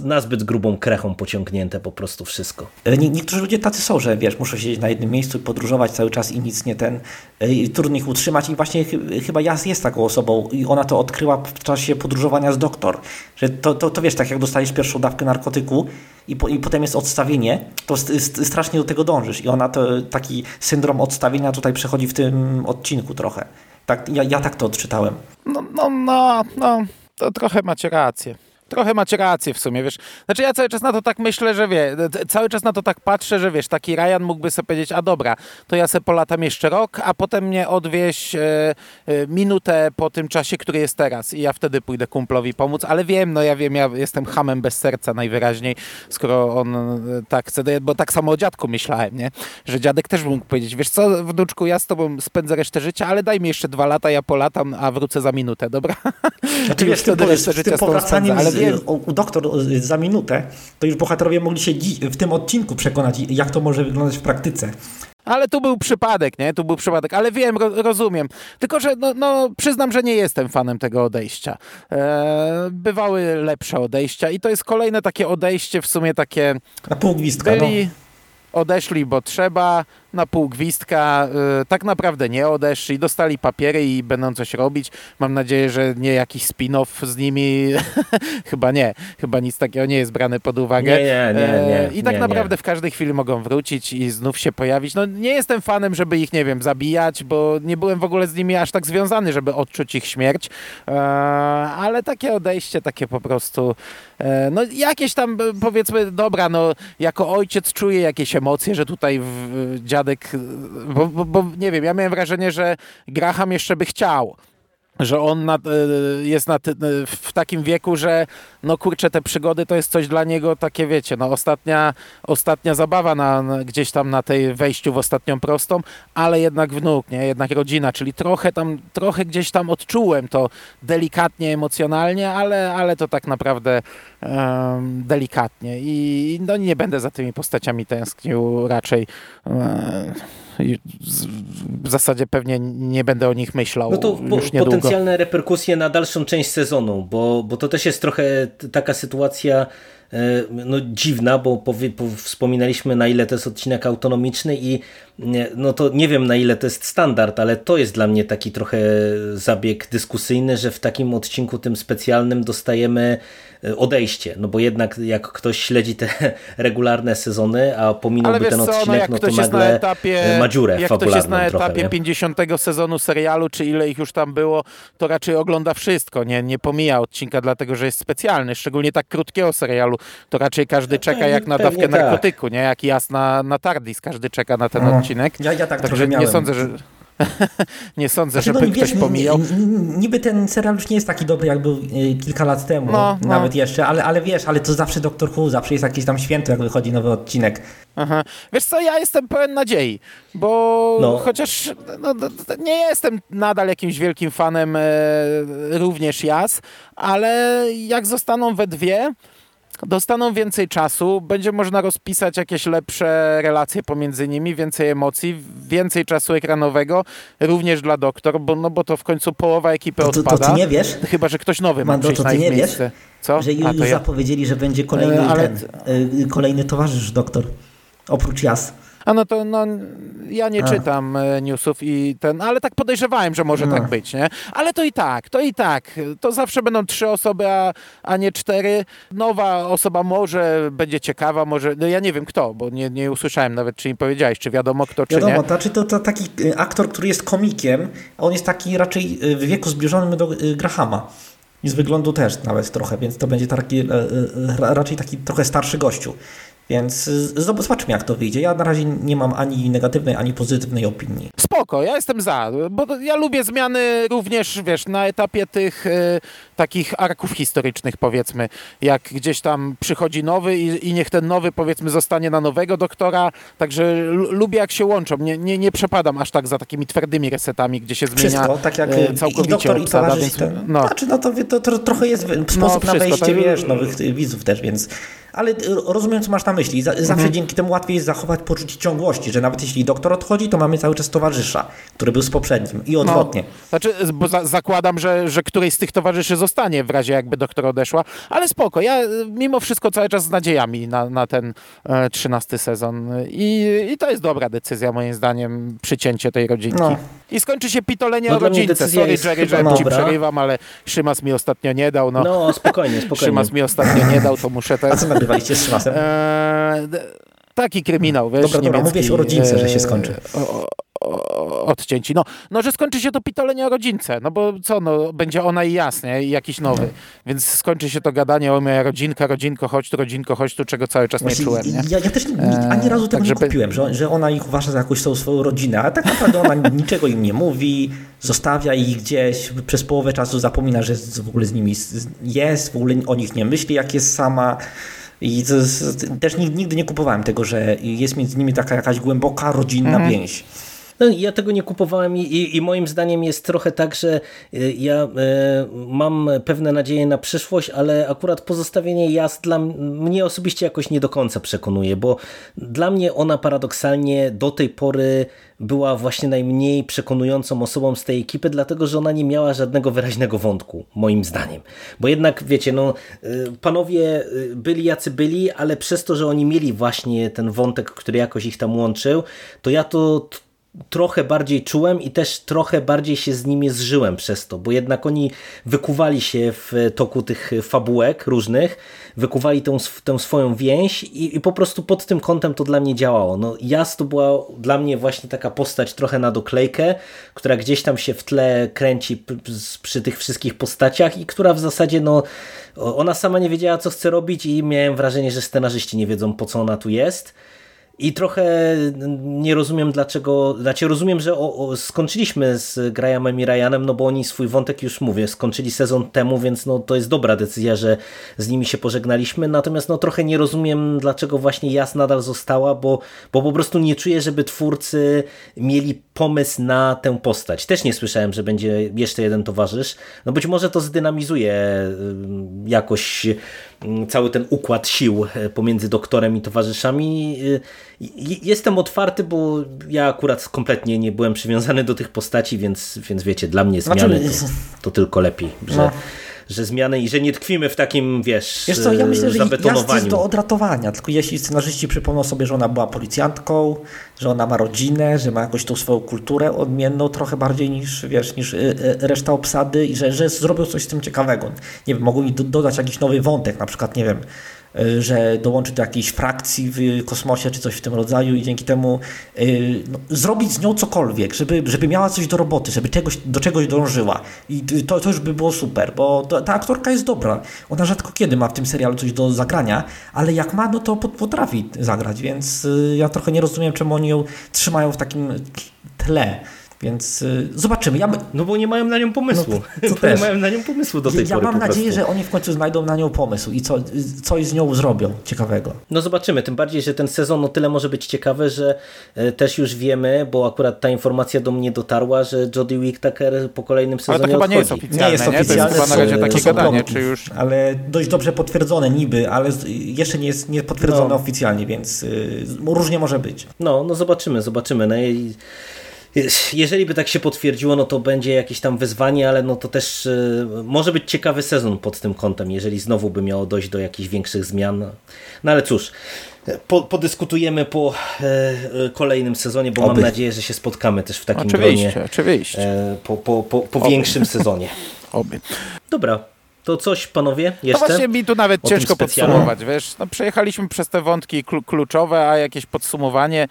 nazbyt grubą krechą pociągnięte po prostu wszystko. E, nie, niektórzy ludzie tacy są, że wiesz, muszą siedzieć na jednym miejscu i podróżować cały czas i nic nie ten, e, i trudno ich utrzymać i właśnie ch chyba Jas jest taką osobą i ona to odkryła w czasie podróżowania z doktor, że to, to, to wiesz, tak jak dostajesz pierwszą dawkę narkotyku i, po, i potem jest odstawienie, to strasznie do tego dążysz i ona to taki syndrom odstawienia tutaj przechodzi w tym odcinku trochę. Tak, ja, ja tak to odczytałem. No, no, no, no, to trochę macie rację. Trochę macie rację w sumie, wiesz. Znaczy ja cały czas na to tak myślę, że wie, cały czas na to tak patrzę, że wiesz, taki Ryan mógłby sobie powiedzieć, a dobra, to ja se polatam jeszcze rok, a potem mnie odwieź e, e, minutę po tym czasie, który jest teraz i ja wtedy pójdę kumplowi pomóc, ale wiem, no ja wiem, ja jestem hamem bez serca najwyraźniej, skoro on e, tak chce, bo tak samo o dziadku myślałem, nie? Że dziadek też mógł powiedzieć, wiesz co, wnuczku, ja z tobą spędzę resztę życia, ale daj mi jeszcze dwa lata, ja polatam, a wrócę za minutę, dobra? Znaczy, wiesz, wtedy resztę życia z tobą spędzę, ale u doktor za minutę, to już bohaterowie mogli się w tym odcinku przekonać, jak to może wyglądać w praktyce. Ale tu był przypadek, nie? Tu był przypadek, ale wiem, rozumiem. Tylko, że no, no, przyznam, że nie jestem fanem tego odejścia. E, bywały lepsze odejścia i to jest kolejne takie odejście w sumie takie... Na pół gwizdka, byli, no odeszli, bo trzeba, na pół gwizdka, y, tak naprawdę nie odeszli, dostali papiery i będą coś robić. Mam nadzieję, że nie jakiś spin-off z nimi, chyba nie, chyba nic takiego nie jest brane pod uwagę. Nie, nie, nie, nie I tak nie, naprawdę nie. w każdej chwili mogą wrócić i znów się pojawić. No nie jestem fanem, żeby ich, nie wiem, zabijać, bo nie byłem w ogóle z nimi aż tak związany, żeby odczuć ich śmierć, e, ale takie odejście, takie po prostu, e, no jakieś tam powiedzmy, dobra, no jako ojciec czuję jakieś emocje, że tutaj w, bo, bo, bo nie wiem, ja miałem wrażenie, że Graham jeszcze by chciał że on e, jest na, w takim wieku, że no kurczę, te przygody to jest coś dla niego takie, wiecie, no ostatnia, ostatnia zabawa na, gdzieś tam na tej wejściu w ostatnią prostą, ale jednak wnuk, nie, jednak rodzina, czyli trochę tam, trochę gdzieś tam odczułem to delikatnie, emocjonalnie, ale, ale to tak naprawdę um, delikatnie. I no nie będę za tymi postaciami tęsknił raczej um, w zasadzie pewnie nie będę o nich myślał. No to po, potencjalne reperkusje na dalszą część sezonu, bo, bo to też jest trochę taka sytuacja e, no, dziwna, bo powie, po, wspominaliśmy na ile to jest odcinek autonomiczny i no to nie wiem na ile to jest standard, ale to jest dla mnie taki trochę zabieg dyskusyjny, że w takim odcinku tym specjalnym dostajemy odejście, no bo jednak jak ktoś śledzi te regularne sezony, a pominąłby ten odcinek, no, jak no to nagle na etapie, ma dziurę Jak ktoś jest na etapie trochę, 50 sezonu serialu, czy ile ich już tam było, to raczej ogląda wszystko, nie, nie pomija odcinka, dlatego że jest specjalny, szczególnie tak krótkiego serialu, to raczej każdy czeka jak na dawkę tak. narkotyku, nie? Jak jasna na Tardis, każdy czeka na ten odcinek odcinek. Ja, ja tak Także nie sądzę, że nie sądzę, Znaczy, żeby no, ktoś wiesz, pomijał. Niby ten serial już nie jest taki dobry, jak był y, kilka lat temu, No, no. nawet jeszcze, ale, ale wiesz, ale to zawsze Doctor Who, zawsze jest jakieś tam święto, jak wychodzi nowy odcinek. Aha. Wiesz co, ja jestem pełen nadziei, bo No. chociaż no, no, nie jestem nadal jakimś wielkim fanem e, również Jas, ale jak zostaną we dwie, dostaną więcej czasu, będzie można rozpisać jakieś lepsze relacje pomiędzy nimi, więcej emocji, więcej czasu ekranowego, również dla doktor, bo, no, bo to w końcu połowa ekipy To, to, to odpada. ty nie wiesz, Chyba, że ktoś nowy ma przyjść to na ty nie wiesz. Co? że już to ja. zapowiedzieli, że będzie kolejny E, ale- ten, y, kolejny towarzysz doktor, oprócz Jas. A no to no, ja nie A. czytam e, newsów i ten, ale tak podejrzewałem, że może No. tak być, nie? Ale to i tak, to i tak. To zawsze będą trzy osoby, a, a nie cztery. Nowa osoba może będzie ciekawa, może, no ja nie wiem kto, bo nie, nie usłyszałem nawet, czy mi powiedziałeś, czy wiadomo kto, czy Wiadomo, nie. to, znaczy to, to taki y, aktor, który jest komikiem, a on jest taki raczej y, w wieku zbliżonym do Grahama. I z wyglądu też nawet trochę, więc to będzie taki, ra- raczej taki trochę starszy gościu. Więc y, zob- zobaczmy jak to wyjdzie. Ja na razie nie mam ani negatywnej, ani pozytywnej opinii. Spoko, ja jestem za, bo ja lubię zmiany również, wiesz, na etapie tych e, takich arków historycznych, powiedzmy, jak gdzieś tam przychodzi nowy i, i niech ten nowy, powiedzmy, zostanie na nowego doktora, także lubię jak się łączą, nie, nie, nie przepadam aż tak za takimi twardymi resetami, gdzie się zmienia Wszystko, tak jak e, y, całkowicie i doktor, i obsada, więc, Ten, no. Znaczy, no to, to, to trochę jest sposób na wszystko, wejście, tak. wiesz, nowych y, widzów też, więc... Ale y, rozumiem, co masz na myśli. Za, zawsze Mhm. dzięki temu łatwiej jest zachować poczucie ciągłości, że nawet jeśli doktor odchodzi, to mamy cały czas towarzysza, który był z poprzednim i odwrotnie. Znaczy, z- bo za, zakładam, że, że któryś z tych towarzyszy zostanie w razie jakby doktor odeszła, ale spoko, ja y, mimo wszystko cały czas z nadziejami na, na ten e, trzynasty sezon I, i to jest dobra decyzja moim zdaniem, przycięcie tej rodzinki. No. I skończy się pitolenie No o rodzince. Sorry Jerry, że ci przerywam, ale Szymas mi ostatnio nie dał, no. No, spokojnie, spokojnie. Szymas mi ostatnio nie dał, to muszę teraz... nagrywaliście z Szymasem? Eee, d- taki kryminał, wiesz, Dobra, dobra, mówiłeś o rodzince, że się eee, skończy. O, o, o, odcięci. No, no, że skończy się to pitolenie o rodzince, no bo co, no, będzie ona i jasnie, i jakiś nowy. Więc skończy się to gadanie o moja rodzinka, rodzinko, chodź tu, rodzinko, chodź tu, czego cały czas nie Właśnie czułem, nie? Ja, ja też ni- Eee, ani razu tego także nie kupiłem, że, że ona ich uważa za jakąś tą swoją rodzinę, a tak naprawdę ona niczego im nie mówi, zostawia ich gdzieś, przez połowę czasu zapomina, że w ogóle z nimi jest, w ogóle o nich nie myśli, jak jest sama. I też nigdy, nigdy nie kupowałem tego, że jest między nimi taka jakaś głęboka, rodzinna Mhm. więź. No, ja tego nie kupowałem i, i, moim zdaniem jest trochę tak, że y, ja y, mam pewne nadzieje na przyszłość, ale akurat pozostawienie jazd dla mnie osobiście jakoś nie do końca przekonuje, bo dla mnie ona paradoksalnie do tej pory była właśnie najmniej przekonującą osobą z tej ekipy, dlatego że ona nie miała żadnego wyraźnego wątku, moim zdaniem. Bo jednak, wiecie, no, y, panowie byli jacy byli, ale przez to, że oni mieli właśnie ten wątek, który jakoś ich tam łączył, to ja to trochę bardziej czułem i też trochę bardziej się z nimi zżyłem przez to, bo jednak oni wykuwali się w toku tych fabułek różnych, wykuwali tą, tę swoją więź i, i po prostu pod tym kątem to dla mnie działało. No, Jas to była dla mnie właśnie taka postać trochę na doklejkę, która gdzieś tam się w tle kręci przy tych wszystkich postaciach i która w zasadzie no, ona sama nie wiedziała co chce robić i miałem wrażenie, że scenarzyści nie wiedzą po co ona tu jest. I trochę nie rozumiem dlaczego, znaczy rozumiem, że o, o, skończyliśmy z Grahamem i Ryanem, no bo oni swój wątek już mówię, skończyli sezon temu, więc no to jest dobra decyzja, że z nimi się pożegnaliśmy, natomiast no trochę nie rozumiem dlaczego właśnie Jas nadal została, bo, bo po prostu nie czuję, żeby twórcy mieli pomysł na tę postać. Też nie słyszałem, że będzie jeszcze jeden towarzysz, no być może to zdynamizuje jakoś cały ten układ sił e, pomiędzy doktorem i towarzyszami. I- Jestem otwarty, bo ja akurat kompletnie nie byłem przywiązany do tych postaci, więc, więc wiecie, dla mnie Znaczy, zmiany to, to tylko lepiej, że, No. Że zmiany i że nie tkwimy w takim, wiesz, Wiesz co, ja myślę, że zabetonowaniu. jest do odratowania, tylko jeśli scenarzyści przypomną sobie, że ona była policjantką, że ona ma rodzinę, że ma jakąś tą swoją kulturę odmienną trochę bardziej niż, wiesz, niż y, y, reszta obsady i że, że zrobią coś z tym ciekawego. Nie wiem, mogą mi do, dodać jakiś nowy wątek, na przykład, nie wiem, że dołączy do jakiejś frakcji w kosmosie czy coś w tym rodzaju i dzięki temu y, no, zrobić z nią cokolwiek, żeby, żeby miała coś do roboty, żeby czegoś, do czegoś dążyła. I to, to już by było super, bo to, ta aktorka jest dobra. Ona rzadko kiedy ma w tym serialu coś do zagrania, ale jak ma, no to pot- potrafi zagrać, więc y, ja trochę nie rozumiem, czemu oni ją trzymają w takim tle. Więc y, zobaczymy. Ja, no bo nie mają na nią pomysłu. No, to, to nie mają na nią pomysłu do tej ja pory. Ja mam nadzieję, że oni w końcu znajdą na nią pomysł i co, coś z nią zrobią ciekawego. No zobaczymy, tym bardziej, że ten sezon o tyle może być ciekawy, że e, też już wiemy, bo akurat ta informacja do mnie dotarła, że Jodie Whittaker po kolejnym sezonie Ale to chyba odchodzi. nie jest oficjalne, nie? Jest oficjalne, To jest chyba na razie takie gadanie, czy już... Ale dość dobrze potwierdzone niby, ale jeszcze nie jest nie potwierdzone No. oficjalnie, więc y, różnie może być. No, no zobaczymy, zobaczymy. No i jeżeli by tak się potwierdziło, no to będzie jakieś tam wyzwanie, ale no to też y, może być ciekawy sezon pod tym kątem, jeżeli znowu by miało dojść do jakichś większych zmian. No ale cóż, po, podyskutujemy po e, kolejnym sezonie, bo Oby. mam nadzieję, że się spotkamy też w takim Oczywiście, gronie oczywiście. e, po, po, po, po większym sezonie. Oby. Dobra, to coś panowie No jeszcze? właśnie mi tu nawet ciężko podsumować, wiesz, no przejechaliśmy przez te wątki klu- kluczowe, a jakieś podsumowanie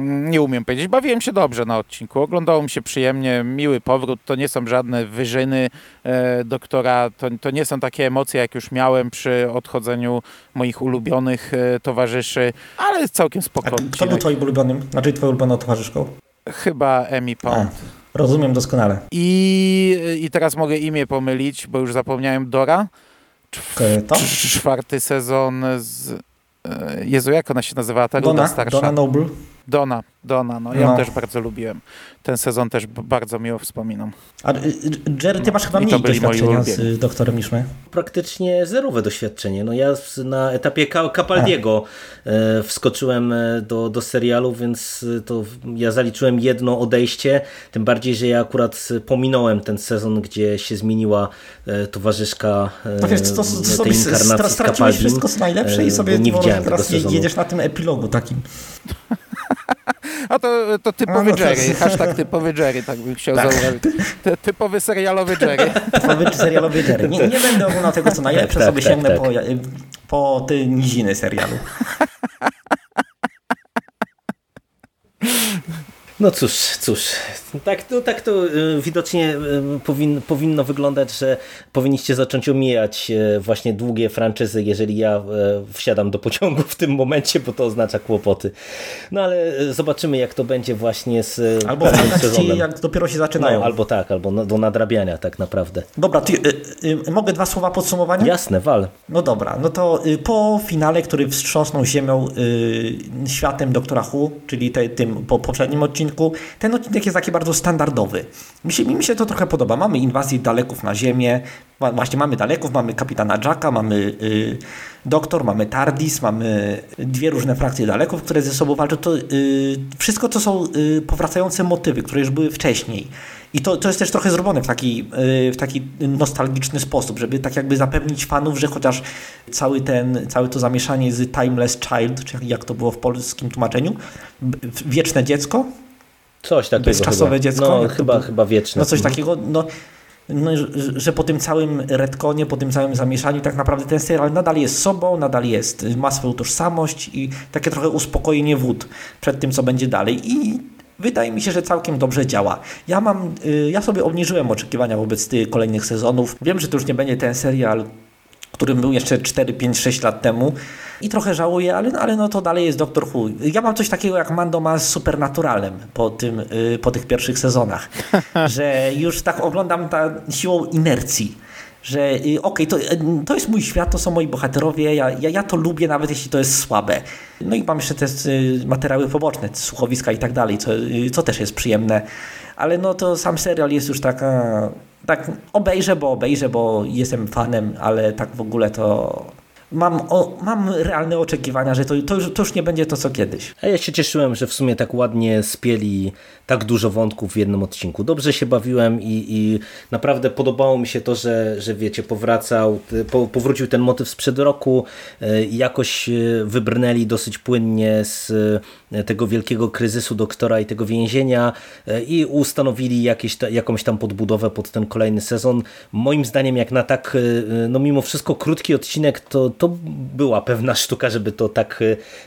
nie umiem powiedzieć. Bawiłem się dobrze na odcinku, oglądało mi się przyjemnie, miły powrót, to nie są żadne wyżyny e, doktora, to, to nie są takie emocje, jak już miałem przy odchodzeniu moich ulubionych e, towarzyszy, ale całkiem A spokojnie. kto był twoim ulubionym? Znaczy twoją ulubioną towarzyszką? Chyba Emi A, Pond. rozumiem doskonale. I, I teraz mogę imię pomylić, bo już zapomniałem Dora. K- To? Cz- Czwarty sezon z... e, Jezu, jak ona się nazywała? Ta Donna, starsza. Donna Noble. Donna, Donna, no. Ja No. też bardzo lubiłem. Ten sezon też bardzo miło wspominam. A y, y, Jerry, ty masz chyba mniej doświadczenia z y, doktorem niż my. praktycznie zerowe doświadczenie. No ja na etapie Capaldiego e, wskoczyłem e, do, do serialu, więc e, to ja zaliczyłem jedno odejście, tym bardziej, że ja akurat pominąłem ten sezon, gdzie się zmieniła towarzyszka No wiesz, to, to, to tej inkarnacji straciłeś Capaldim, wszystko co najlepsze i sobie nie widziałem teraz jedziesz na tym epilogu takim. A to, to typowy A, no to- Jerry, hashtag typowy Jerry, tak bym chciał zauważyć. Ty, typowy serialowy Jerry. Typowy serialowy Jerry. Nie, nie będę oglądał tego co najlepsze, Tak, sobie tak, sięgnę tak. Po, po te niziny serialu. No cóż, cóż, tak, no, tak to y, widocznie y, powin, powinno wyglądać, że powinniście zacząć omijać y, właśnie długie franczyzy, jeżeli ja wsiadam do pociągu w tym momencie, bo to oznacza kłopoty. No ale zobaczymy jak to będzie właśnie z Albo w sezonem. sezonem. jak dopiero się zaczynają. No, albo tak, albo no, do nadrabiania tak naprawdę. Dobra, ty, y, y, mogę dwa słowa podsumowania? Jasne, wal. No dobra, no to po finale, który wstrząsnął ziemią y, światem Doktora Who, czyli te, tym po poprzednim odcinku, ten odcinek jest taki bardzo standardowy. Mi się, mi się to trochę podoba. Mamy inwazję Daleków na Ziemię, właśnie mamy Daleków, mamy kapitana Jacka, mamy y, Doktor, mamy TARDIS, mamy dwie różne frakcje Daleków, które ze sobą walczą. To y, wszystko to są y, powracające motywy, które już były wcześniej. I to, to jest też trochę zrobione w taki, y, w taki nostalgiczny sposób, żeby tak jakby zapewnić fanów, że chociaż cały ten, całe to zamieszanie z Timeless Child, czy jak- to było w polskim tłumaczeniu, wieczne dziecko, Coś takiego Bezczasowe chyba. dziecko? No to chyba, chyba wieczne. no coś Mhm. takiego, no, no że, że po tym całym retkonie, po tym całym zamieszaniu tak naprawdę ten serial nadal jest sobą, nadal jest, ma swoją tożsamość i takie trochę uspokojenie wód przed tym, co będzie dalej i wydaje mi się, że całkiem dobrze działa. Ja mam, y, ja sobie obniżyłem oczekiwania wobec tych kolejnych sezonów. Wiem, że to już nie będzie ten serial, którym był jeszcze 4, 5, 6 lat temu i trochę żałuję, ale, ale no to dalej jest Doctor Who. Ja mam coś takiego jak Mando ma z Supernaturalem po, tym, y, po tych pierwszych sezonach, że już tak oglądam ta siłą inercji, że y, okej, to, y, to jest mój świat, to są moi bohaterowie, ja, ja, ja to lubię nawet jeśli to jest słabe. No i mam jeszcze te materiały poboczne, słuchowiska i tak dalej, co, co też jest przyjemne, ale no to sam serial jest już taka, tak obejrzę, bo obejrzę, bo jestem fanem, ale tak w ogóle to mam, o, mam realne oczekiwania, że to, to, już, to już nie będzie to, co kiedyś. A ja się cieszyłem, że w sumie tak ładnie spieli tak dużo wątków w jednym odcinku. Dobrze się bawiłem i, i naprawdę podobało mi się to, że, że wiecie, powracał, po, powrócił ten motyw sprzed roku e, i jakoś e, wybrnęli dosyć płynnie z e, tego wielkiego kryzysu doktora i tego więzienia i ustanowili jakieś jakąś tam podbudowę pod ten kolejny sezon. Moim zdaniem jak na tak, no mimo wszystko krótki odcinek, to, to była pewna sztuka, żeby to tak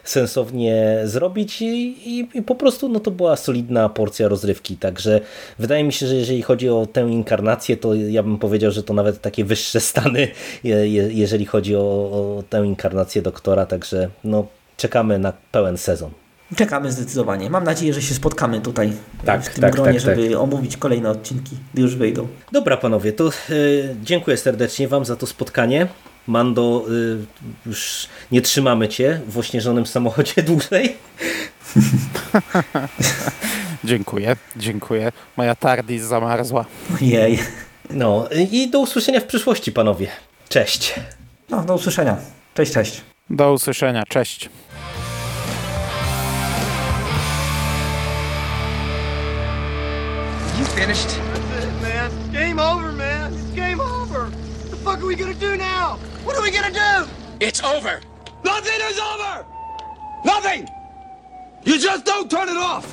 sensownie zrobić i, i, i po prostu no to była solidna porcja rozrywki, także wydaje mi się, że jeżeli chodzi o tę inkarnację, to ja bym powiedział, że to nawet takie wyższe stany, je, je, jeżeli chodzi o, o tę inkarnację doktora, także no czekamy na pełen sezon. Czekamy zdecydowanie. Mam nadzieję, że się spotkamy tutaj Tak, w tym tak, gronie, tak, tak. żeby omówić kolejne odcinki, gdy już wyjdą. Dobra panowie, to e, dziękuję serdecznie wam za to spotkanie. Mando, e, już nie trzymamy cię w ośnieżonym samochodzie dłużej. Dziękuję, dziękuję. Moja tardis zamarzła. Jej. No i do usłyszenia w przyszłości panowie. Cześć. No, do usłyszenia. Cześć, cześć. Do usłyszenia, cześć. You finished? That's it, man. Game over, man. It's game over. What the fuck are we gonna do now? What are we gonna do? It's over. Nothing is over! Nothing! You just don't turn it off!